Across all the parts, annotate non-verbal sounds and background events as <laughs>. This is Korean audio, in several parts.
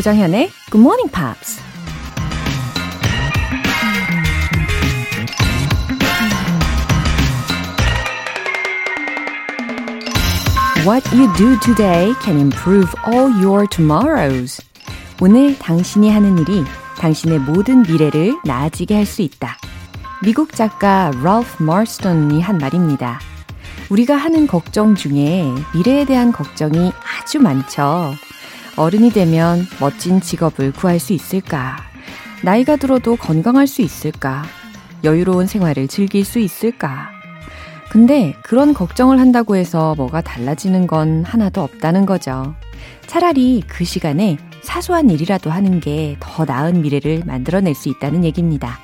조정현의 Good Morning Pops. What you do today can improve all your tomorrows. 오늘 당신이 하는 일이 당신의 모든 미래를 나아지게 할 수 있다. 미국 작가 랄프 마스턴이 한 말입니다. 우리가 하는 걱정 중에 미래에 대한 걱정이 아주 많죠. 어른이 되면 멋진 직업을 구할 수 있을까? 나이가 들어도 건강할 수 있을까? 여유로운 생활을 즐길 수 있을까? 근데 그런 걱정을 한다고 해서 뭐가 달라지는 건 하나도 없다는 거죠. 차라리 그 시간에 사소한 일이라도 하는 게 더 나은 미래를 만들어낼 수 있다는 얘기입니다.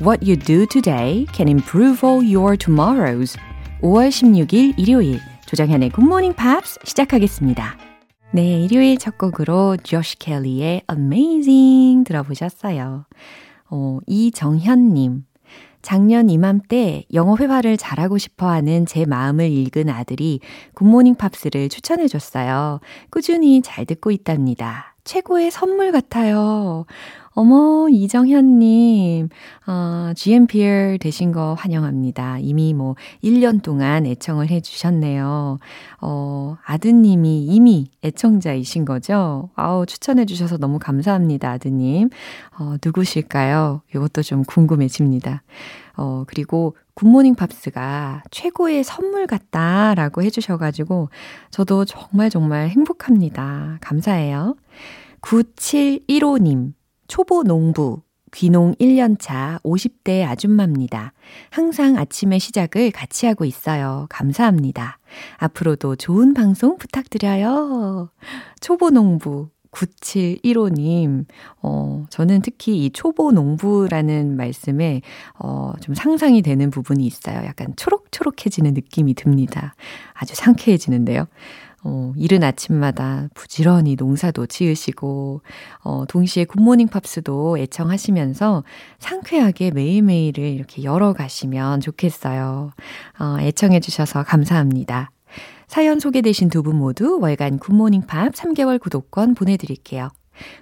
What you do today can improve all your tomorrows. 5월 16일 일요일 조정현의 굿모닝 팝스 시작하겠습니다. 네, 일요일 첫 곡으로 조시 켈리의 Amazing 들어보셨어요. 어, 이정현님. 작년 이맘때 영어 회화를 잘하고 싶어 하는 제 마음을 읽은 아들이 굿모닝 팝스를 추천해 줬어요. 꾸준히 잘 듣고 있답니다. 최고의 선물 같아요. 어머, 이정현님, 어, GMPR 되신 거 환영합니다. 이미 뭐 1년 동안 애청을 해주셨네요. 어, 아드님이 이미 애청자이신 거죠? 아우, 추천해주셔서 너무 감사합니다, 아드님. 어, 누구실까요? 이것도 좀 궁금해집니다. 어, 그리고 굿모닝 팝스가 최고의 선물 같다라고 해주셔가지고 저도 정말 정말 행복합니다. 감사해요. 9715님. 초보 농부, 귀농 1년차 50대 아줌마입니다. 항상 아침의 시작을 같이 하고 있어요. 감사합니다. 앞으로도 좋은 방송 부탁드려요. 초보 농부, 9715님, 어, 저는 특히 이 초보 농부라는 말씀에, 어, 좀 상상이 되는 부분이 있어요. 약간 초록초록해지는 느낌이 듭니다. 아주 상쾌해지는데요. 어, 이른 아침마다 부지런히 농사도 지으시고, 어, 동시에 굿모닝 팝스도 애청하시면서 상쾌하게 매일매일을 이렇게 열어가시면 좋겠어요. 어, 애청해주셔서 감사합니다. 사연 소개되신 두 분 모두 월간 굿모닝 팝 3개월 구독권 보내드릴게요.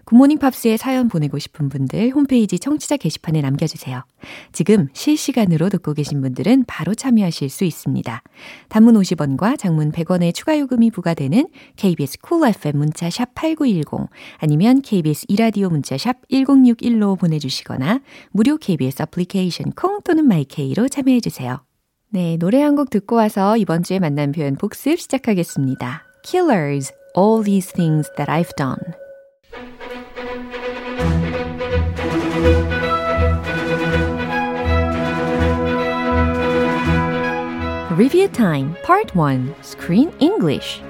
굿모닝 팝스에 사연 보내고 싶은 분들 홈페이지 청취자 게시판에 남겨주세요. 지금 실시간으로 듣고 계신 분들은 바로 참여하실 수 있습니다. 단문 50원과 장문 100원의 추가 요금이 부과되는 KBS cool FM 문자 샵 8910 아니면 KBS 2라디오 문자 샵 1061로 보내주시거나 무료 KBS 애플리케이션 콩 또는 마이 K로 참여해주세요. 네, 노래 한 곡 듣고 와서 이번 주에 만난 표현 복습 시작하겠습니다. Killers, All These Things That I've Done Review Time Part 1 Screen English.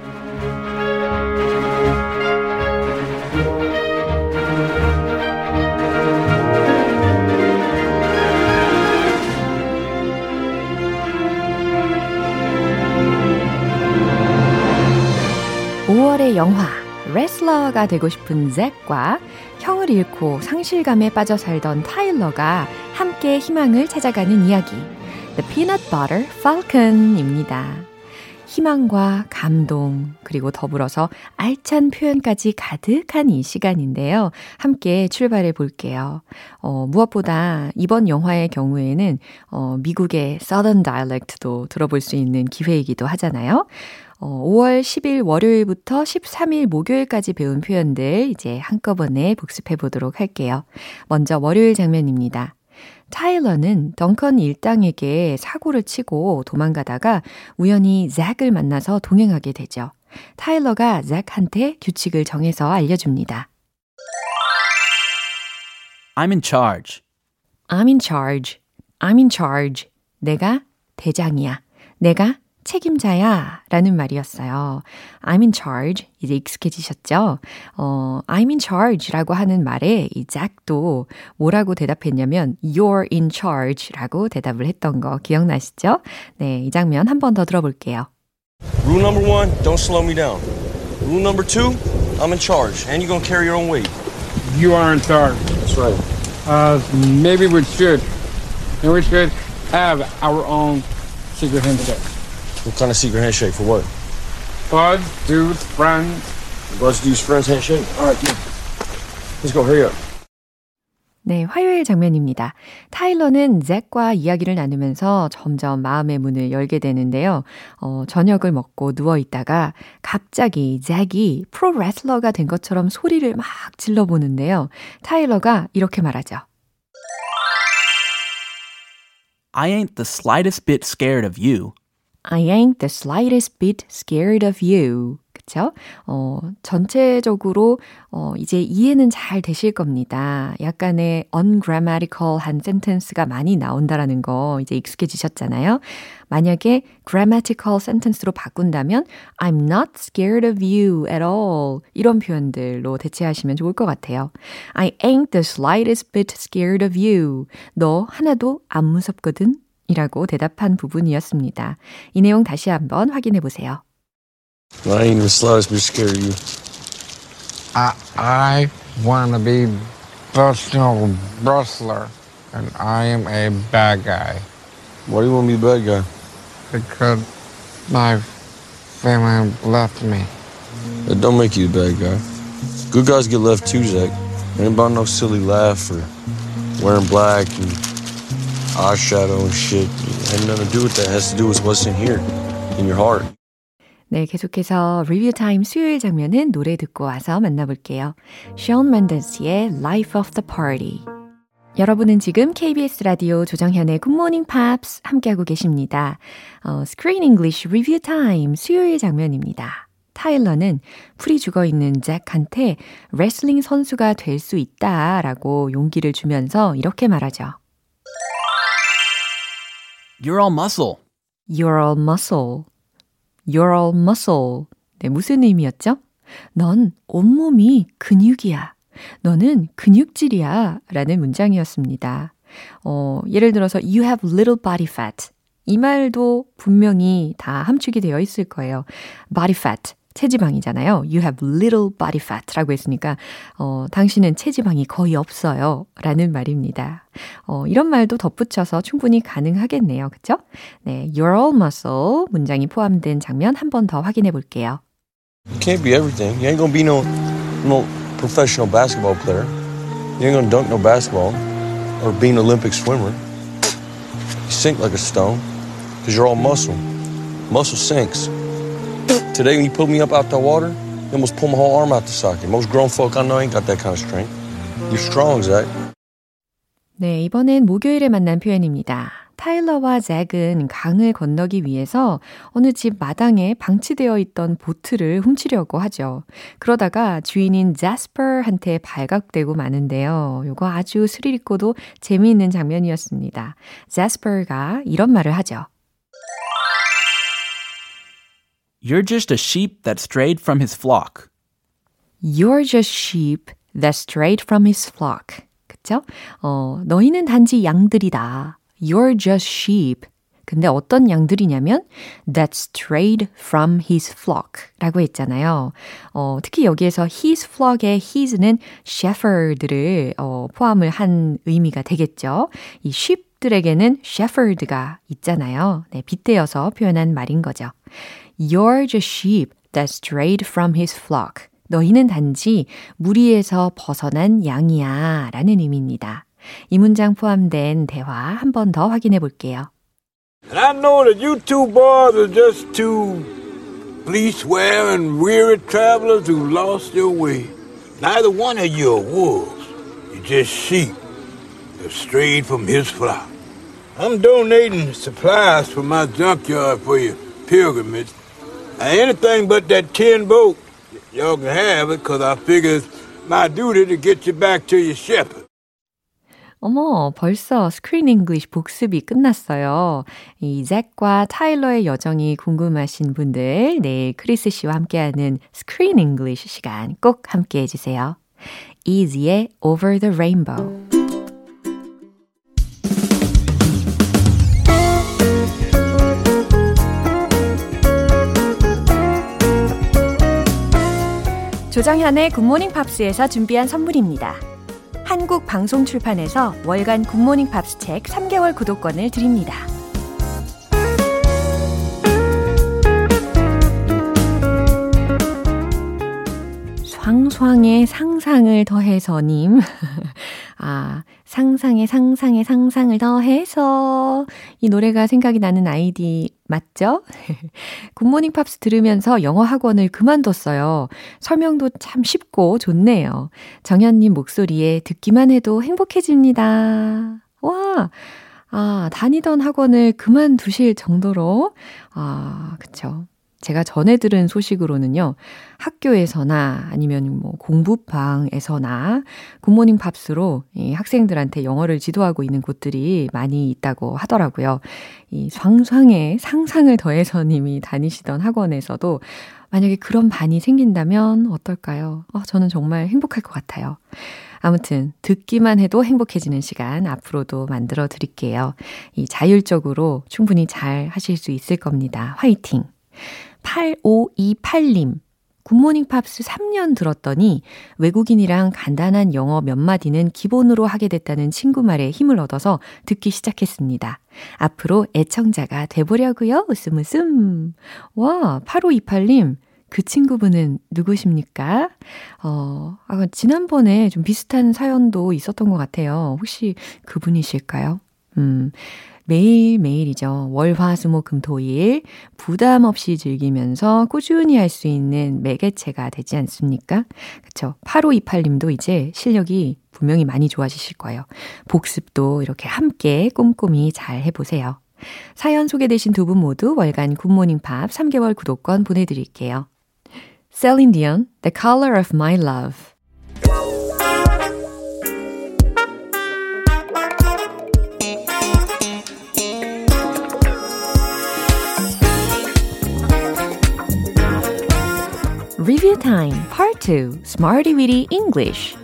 5월의 영화 레슬러가 되고 싶은 잭과 형을 잃고 상실감에 빠져 살던 타일러가 함께 희망을 찾아가는 이야기 The Peanut Butter Falcon입니다. 희망과 감동, 그리고 더불어서 알찬 표현까지 가득한 이 시간인데요. 함께 출발해 볼게요. 어, 무엇보다 이번 영화의 경우에는 어, 미국의 Southern Dialect도 들어볼 수 있는 기회이기도 하잖아요. 어, 5월 10일 월요일부터 13일 목요일까지 배운 표현들 이제 한꺼번에 복습해 보도록 할게요. 먼저 월요일 장면입니다. 타일러는 덩컨 일당에게 사고를 치고 도망가다가 우연히 잭을 만나서 동행하게 되죠. 타일러가 잭한테 규칙을 정해서 알려줍니다. I'm in charge. I'm in charge. I'm in charge. 내가 대장이야. 내가 책임자야 라는 말이었어요. I'm in charge. 이제 익숙해지셨죠? 어, I'm in charge 라고 하는 말에 이 잭도 뭐라고 대답했냐면 You're in charge 라고 대답을 했던 거 기억나시죠? 네, 이 장면 한 번 더 들어볼게요. Rule number one, don't slow me down. Rule number two, I'm in charge, and you're gonna carry your own weight. You are in charge. That's right. Uh, maybe we should. And we should have our own secret handshake. What kind of secret handshake for what? Bud, dudes, friends. Buzz Dude's friends handshake. All right, yeah. Let's go. Hurry up. 네, 화요일 장면입니다. 타일러는 잭과 이야기를 나누면서 점점 마음의 문을 열게 되는데요. 어, 저녁을 먹고 누워 있다가 갑자기 잭이 프로 레슬러가 된 것처럼 소리를 막 질러 보는데요. 타일러가 이렇게 말하죠. I ain't the slightest bit scared of you. I ain't the slightest bit scared of you. 그쵸? 어, 전체적으로, 어, 이제 이해는 잘 되실 겁니다. 약간의 ungrammatical한 sentence가 많이 나온다라는 거 이제 익숙해지셨잖아요. 만약에 grammatical sentence로 바꾼다면 I'm not scared of you at all. 이런 표현들로 대체하시면 좋을 것 같아요. I ain't the slightest bit scared of you. 너 하나도 안 무섭거든. 이라고 대답한 부분이었습니다. 이 내용 다시 한번 확인해 보세요. I ain't even the slightest bit scared of you. I I want to be professional wrestler, and I am a bad guy Why do you want to be the bad guy? because my family left me. That don't make you the bad guy. Good guys get left too, Zach. Ain't about no silly laugh or wearing black and eyeshadow and shit. It had nothing to do with that. It has to do with what's in here, in your heart. 네, 계속해서 리뷰 타임 수요일 장면은 노래 듣고 와서 만나볼게요. Shawn Mendes의 Life of the Party. 여러분은 지금 KBS 라디오 조정현의 Good Morning Pops 함께하고 계십니다. 어, Screen English Review Time 수요일 장면입니다. 타일러는 풀이 죽어 있는 잭한테 레슬링 선수가 될 수 있다라고 용기를 주면서 이렇게 말하죠. You're all muscle. You're all muscle. You're all muscle. 네, 무슨 의미였죠? 넌 온몸이 근육이야. 너는 근육질이야. 라는 문장이었습니다. 어, 예를 들어서 you have little body fat. 이 말도 분명히 다 함축이 되어 있을 거예요. body fat. 체지방이잖아요. You have little body fat라고 했으니까 어, 당신은 체지방이 거의 없어요. 라는 말입니다. 어, 이런 말도 덧붙여서 충분히 가능하겠네요. 그쵸? 네, you're all muscle 문장이 포함된 장면 한 번 더 확인해 볼게요. You can't be everything. You ain't gonna be no no professional basketball player. You ain't gonna dunk no basketball or be an Olympic swimmer. You sink like a stone because you're all muscle. Muscle sinks. Today when you pulled me up out the water, you almost pulled my whole arm out the socket. Most grown folk I know ain't got that kind of strength. You're strong, Zach. 네, 이번엔 목요일에 만난 표현입니다. 타일러와 잭은 강을 건너기 위해서 어느 집 마당에 방치되어 있던 보트를 훔치려고 하죠. 그러다가 주인인 자스퍼한테 발각되고 마는데요. 이거 아주 스릴 있고도 재미있는 장면이었습니다. 자스퍼가 이런 말을 하죠. You're just a sheep that strayed from his flock. You're just sheep that strayed from his flock. 그쵸? 어, 너희는 단지 양들이다. You're just sheep. 근데 어떤 양들이냐면 that strayed from his flock 라고 했잖아요. 어, 특히 여기에서 his flock의 his는 shepherd를 어, 포함을 한 의미가 되겠죠. 이 sheep들에게는 shepherd가 있잖아요. 네, 빗대어서 표현한 말인 거죠. You're just sheep that strayed from his flock. 너희는 단지 무리에서 벗어난 양이야 라는 의미입니다. 이 문장 포함된 대화 한 번 더 확인해 볼게요. And I know that you two boys are just two fleece-wearing, weary travelers who lost your way. Neither one of you are wolves. You're just sheep that strayed from his flock. I'm donating supplies from my junkyard for your pilgrimage. Anything but that tin boat, y'all can have it because I figure it's my duty to get you back to your shepherd. 어머, 벌써 스크린 잉글리시 복습이 끝났어요. 이 잭과 타일러의 여정이 궁금하신 분들, 내일 크리스 씨와 함께하는 Screen English 시간 꼭 함께 해주세요. Izzy의 Over the Rainbow. 조정현의 굿모닝 팝스에서 준비한 선물입니다. 한국 방송 출판에서 월간 굿모닝 팝스 책 3개월 구독권을 드립니다. 상상의 상상을 더해서님. <laughs> 아, 상상의 상상의 상상을 더해서 이 노래가 생각이 나는 아이디 맞죠? <laughs> 굿모닝 팝스 들으면서 영어 학원을 그만뒀어요. 설명도 참 쉽고 좋네요. 정현님 목소리에 듣기만 해도 행복해집니다. 와! 아, 다니던 학원을 그만두실 정도로, 아, 그쵸. 제가 전해 들은 소식으로는요, 학교에서나 아니면 뭐 공부방에서나 굿모닝 팝스로 이 학생들한테 영어를 지도하고 있는 곳들이 많이 있다고 하더라고요. 이 상상에 상상을 더해서 님이 다니시던 학원에서도 만약에 그런 반이 생긴다면 어떨까요? 어, 저는 정말 행복할 것 같아요. 아무튼 듣기만 해도 행복해지는 시간 앞으로도 만들어 드릴게요. 이 자율적으로 충분히 잘 하실 수 있을 겁니다. 화이팅! 8528님. 굿모닝 팝스 3년 들었더니 외국인이랑 간단한 영어 몇 마디는 기본으로 하게 됐다는 친구 말에 힘을 얻어서 듣기 시작했습니다. 앞으로 애청자가 돼보려고요. 웃음 웃음. 와, 8528님. 그 친구분은 누구십니까? 어, 아, 지난번에 좀 비슷한 사연도 있었던 것 같아요. 혹시 그분이실까요? 음, 매일매일이죠. 월, 화, 수, 목, 금, 토 일 부담 없이 즐기면서 꾸준히 할 수 있는 매개체가 되지 않습니까? 그쵸. 8528님도 이제 실력이 분명히 많이 좋아지실 거예요. 복습도 이렇게 함께 꼼꼼히 잘 해보세요. 사연 소개되신 두 분 모두 월간 굿모닝 팝 3개월 구독권 보내드릴게요. Celine Dion, The Color of My Love Review Time Part 2 Smarty Weedy English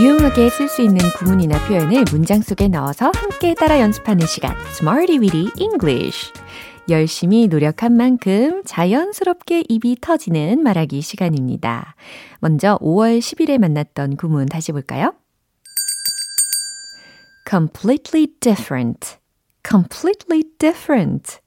유용하게 쓸 수 있는 구문이나 표현을 문장 속에 넣어서 함께 따라 연습하는 시간 Smarty Weedy English 열심히 노력한 만큼 자연스럽게 입이 터지는 말하기 시간입니다. 먼저 5월 10일에 만났던 구문 다시 볼까요? Completely different, completely different.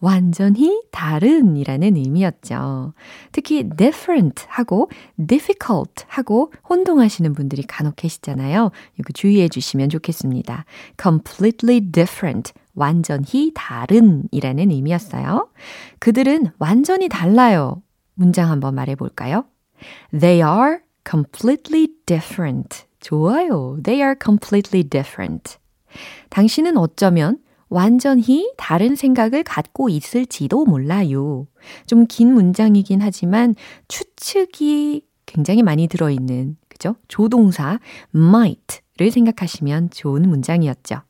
완전히 다른 이라는 의미였죠. 특히 different 하고 difficult 하고 혼동하시는 분들이 간혹 계시잖아요. 이거 주의해 주시면 좋겠습니다. completely different. 완전히 다른 이라는 의미였어요. 그들은 완전히 달라요. 문장 한번 말해 볼까요? They are completely different. 좋아요. They are completely different. 당신은 어쩌면 완전히 다른 생각을 갖고 있을지도 몰라요. 좀 긴 문장이긴 하지만 추측이 굉장히 많이 들어있는, 그죠? 조동사 might를 생각하시면 좋은 문장이었죠.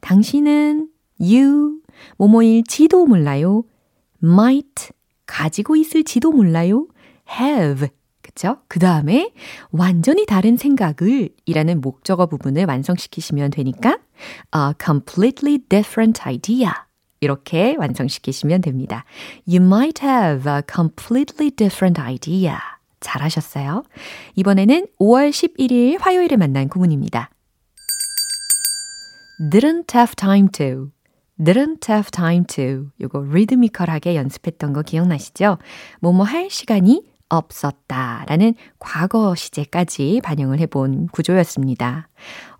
당신은 you, 뭐뭐일지도 몰라요. might, 가지고 있을지도 몰라요. have, 그쵸? 그 다음에 완전히 다른 생각을 이라는 목적어 부분을 완성시키시면 되니까 a completely different idea. 이렇게 완성시키시면 됩니다. You might have a completely different idea. 잘하셨어요. 이번에는 5월 11일 화요일에 만난 구문입니다. didn't have time to. didn't have time to. 요거 리드미컬하게 연습했던 거 기억나시죠? 뭐뭐 할 시간이 없었다 라는 과거 시제까지 반영을 해본 구조였습니다.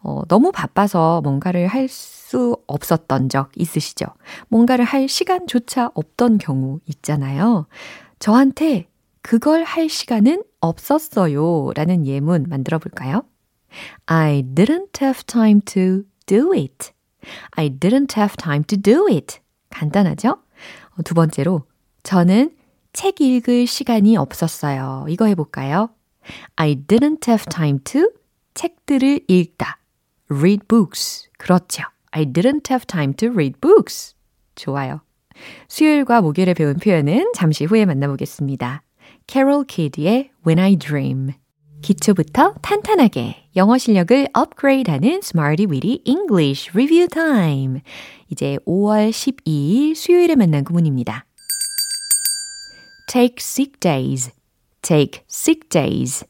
어, 너무 바빠서 뭔가를 할 수 없었던 적 있으시죠? 뭔가를 할 시간조차 없던 경우 있잖아요. 저한테 그걸 할 시간은 없었어요 라는 예문 만들어 볼까요? I didn't have time to do it. I didn't have time to do it. 간단하죠? 어, 두 번째로, 저는 책 읽을 시간이 없었어요. 이거 해볼까요? I didn't have time to 책들을 읽다. read books. 그렇죠. I didn't have time to read books. 좋아요. 수요일과 목요일에 배운 표현은 잠시 후에 만나보겠습니다. 캐롤 키드의 When I Dream. 기초부터 탄탄하게 영어 실력을 업그레이드하는 Smart Weekly English Review Time. 이제 5월 12일 수요일에 만난 구문입니다. Take sick days, take sick days.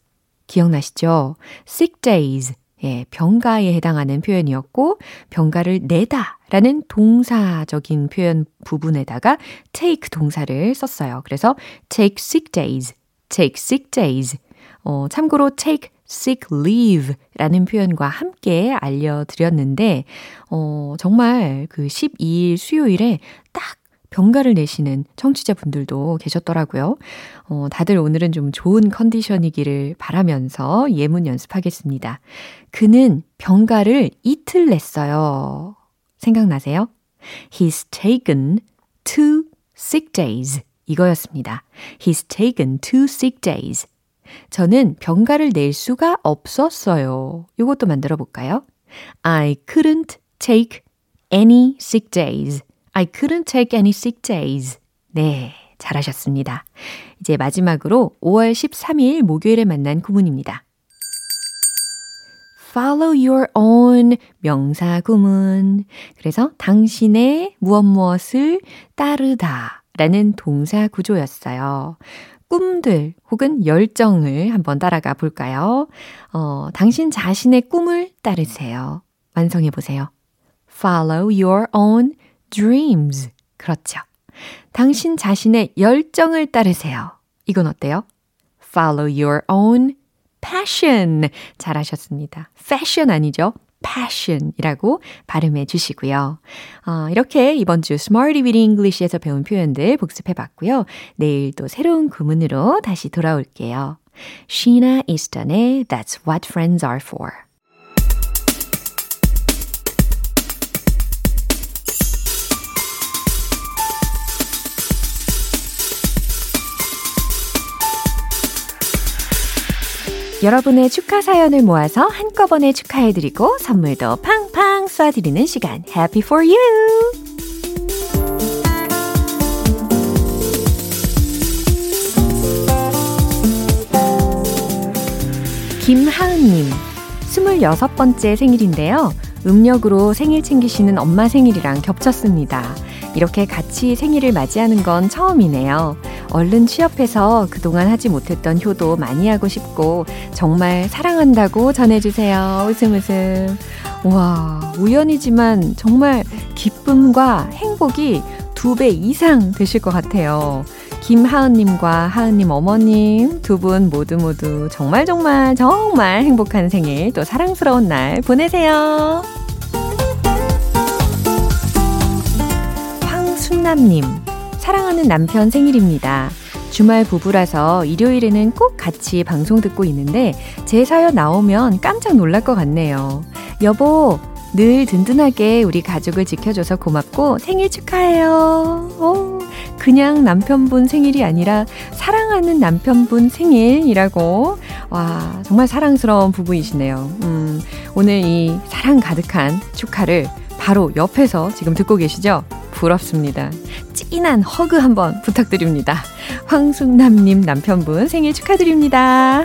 기억나시죠? sick days. 예, 병가에 해당하는 표현이었고, 병가를 내다 라는 동사적인 표현 부분에다가 take 동사를 썼어요. 그래서 take sick days, take sick days. 어, 참고로 take sick leave 라는 표현과 함께 알려드렸는데, 어, 정말 그 12일 수요일에 딱 병가를 내시는 청취자분들도 계셨더라고요. 어, 다들 오늘은 좀 좋은 컨디션이기를 바라면서 예문 연습하겠습니다. 그는 병가를 이틀 냈어요. 생각나세요? He's taken two sick days. 이거였습니다. He's taken two sick days. 저는 병가를 낼 수가 없었어요. 이것도 만들어 볼까요? I couldn't take any sick days. I couldn't take any sick days. 네, 잘하셨습니다. 이제 마지막으로 5월 13일 목요일에 만난 구문입니다. follow your own 명사 구문. 그래서 당신의 무엇 무엇을 따르다 라는 동사 구조였어요. 꿈들 혹은 열정을 한번 따라가 볼까요? 어, 당신 자신의 꿈을 따르세요. 완성해 보세요. Follow your own dreams. 그렇죠. 당신 자신의 열정을 따르세요. 이건 어때요? Follow your own passion. 잘하셨습니다. fashion 아니죠? passion이라고 발음해 주시고요. 어, 이렇게 이번 주 Smarty with English에서 배운 표현들 복습해 봤고요. 내일 또 새로운 구문으로 다시 돌아올게요. Sheena Easton의 That's What Friends Are For. 여러분의 축하 사연을 모아서 한꺼번에 축하해드리고 선물도 팡팡 쏴드리는 시간 Happy for you! 김하은님, 26번째 생일인데요. 음력으로 생일 챙기시는 엄마 생일이랑 겹쳤습니다. 이렇게 같이 생일을 맞이하는 건 처음이네요. 얼른 취업해서 그동안 하지 못했던 효도 많이 하고 싶고 정말 사랑한다고 전해주세요. 웃음 웃음. 와, 우연이지만 정말 기쁨과 행복이 두 배 이상 되실 것 같아요. 김하은님과 하은님 어머님 두 분 모두 모두 정말 정말 정말 행복한 생일 또 사랑스러운 날 보내세요. 황순남님, 사랑하는 남편 생일입니다. 주말 부부라서 일요일에는 꼭 같이 방송 듣고 있는데 제 사연 나오면 깜짝 놀랄 것 같네요. 여보, 늘 든든하게 우리 가족을 지켜줘서 고맙고 생일 축하해요. 오, 그냥 남편분 생일이 아니라 사랑하는 남편분 생일이라고. 와, 정말 사랑스러운 부부이시네요. 음, 오늘 이 사랑 가득한 축하를 바로 옆에서 지금 듣고 계시죠? 부럽습니다. 찐한 hug 한번 부탁드립니다. 황순남님 남편분 생일 축하드립니다.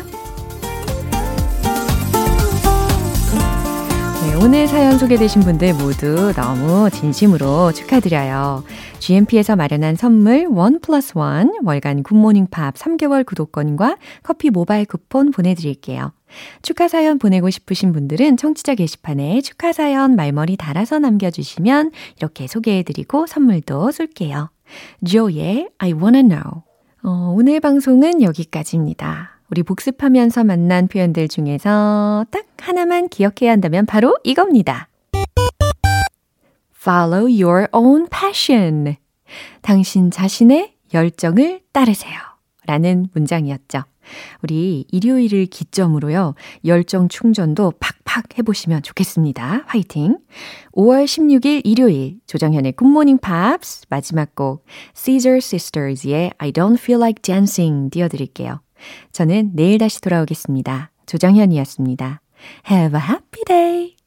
네, 오늘 사연 소개되신 분들 모두 너무 진심으로 축하드려요. GMP에서 마련한 선물 one plus one 월간 굿모닝 팝 3개월 구독권과 커피 모바일 쿠폰 보내드릴게요. 축하 사연 보내고 싶으신 분들은 청취자 게시판에 축하 사연 말머리 달아서 남겨주시면 이렇게 소개해드리고 선물도 쏠게요. 조의 I wanna know. 어, 오늘 방송은 여기까지입니다. 우리 복습하면서 만난 표현들 중에서 딱 하나만 기억해야 한다면 바로 이겁니다. Follow your own passion. 당신 자신의 열정을 따르세요. 라는 문장이었죠. 우리 일요일을 기점으로요, 열정 충전도 팍팍 해보시면 좋겠습니다. 화이팅! 5월 16일 일요일, 조정현의 굿모닝 팝스 마지막 곡, Caesar Sisters의 I Don't Feel Like Dancing 띄워드릴게요. 저는 내일 다시 돌아오겠습니다. 조정현이었습니다. Have a happy day!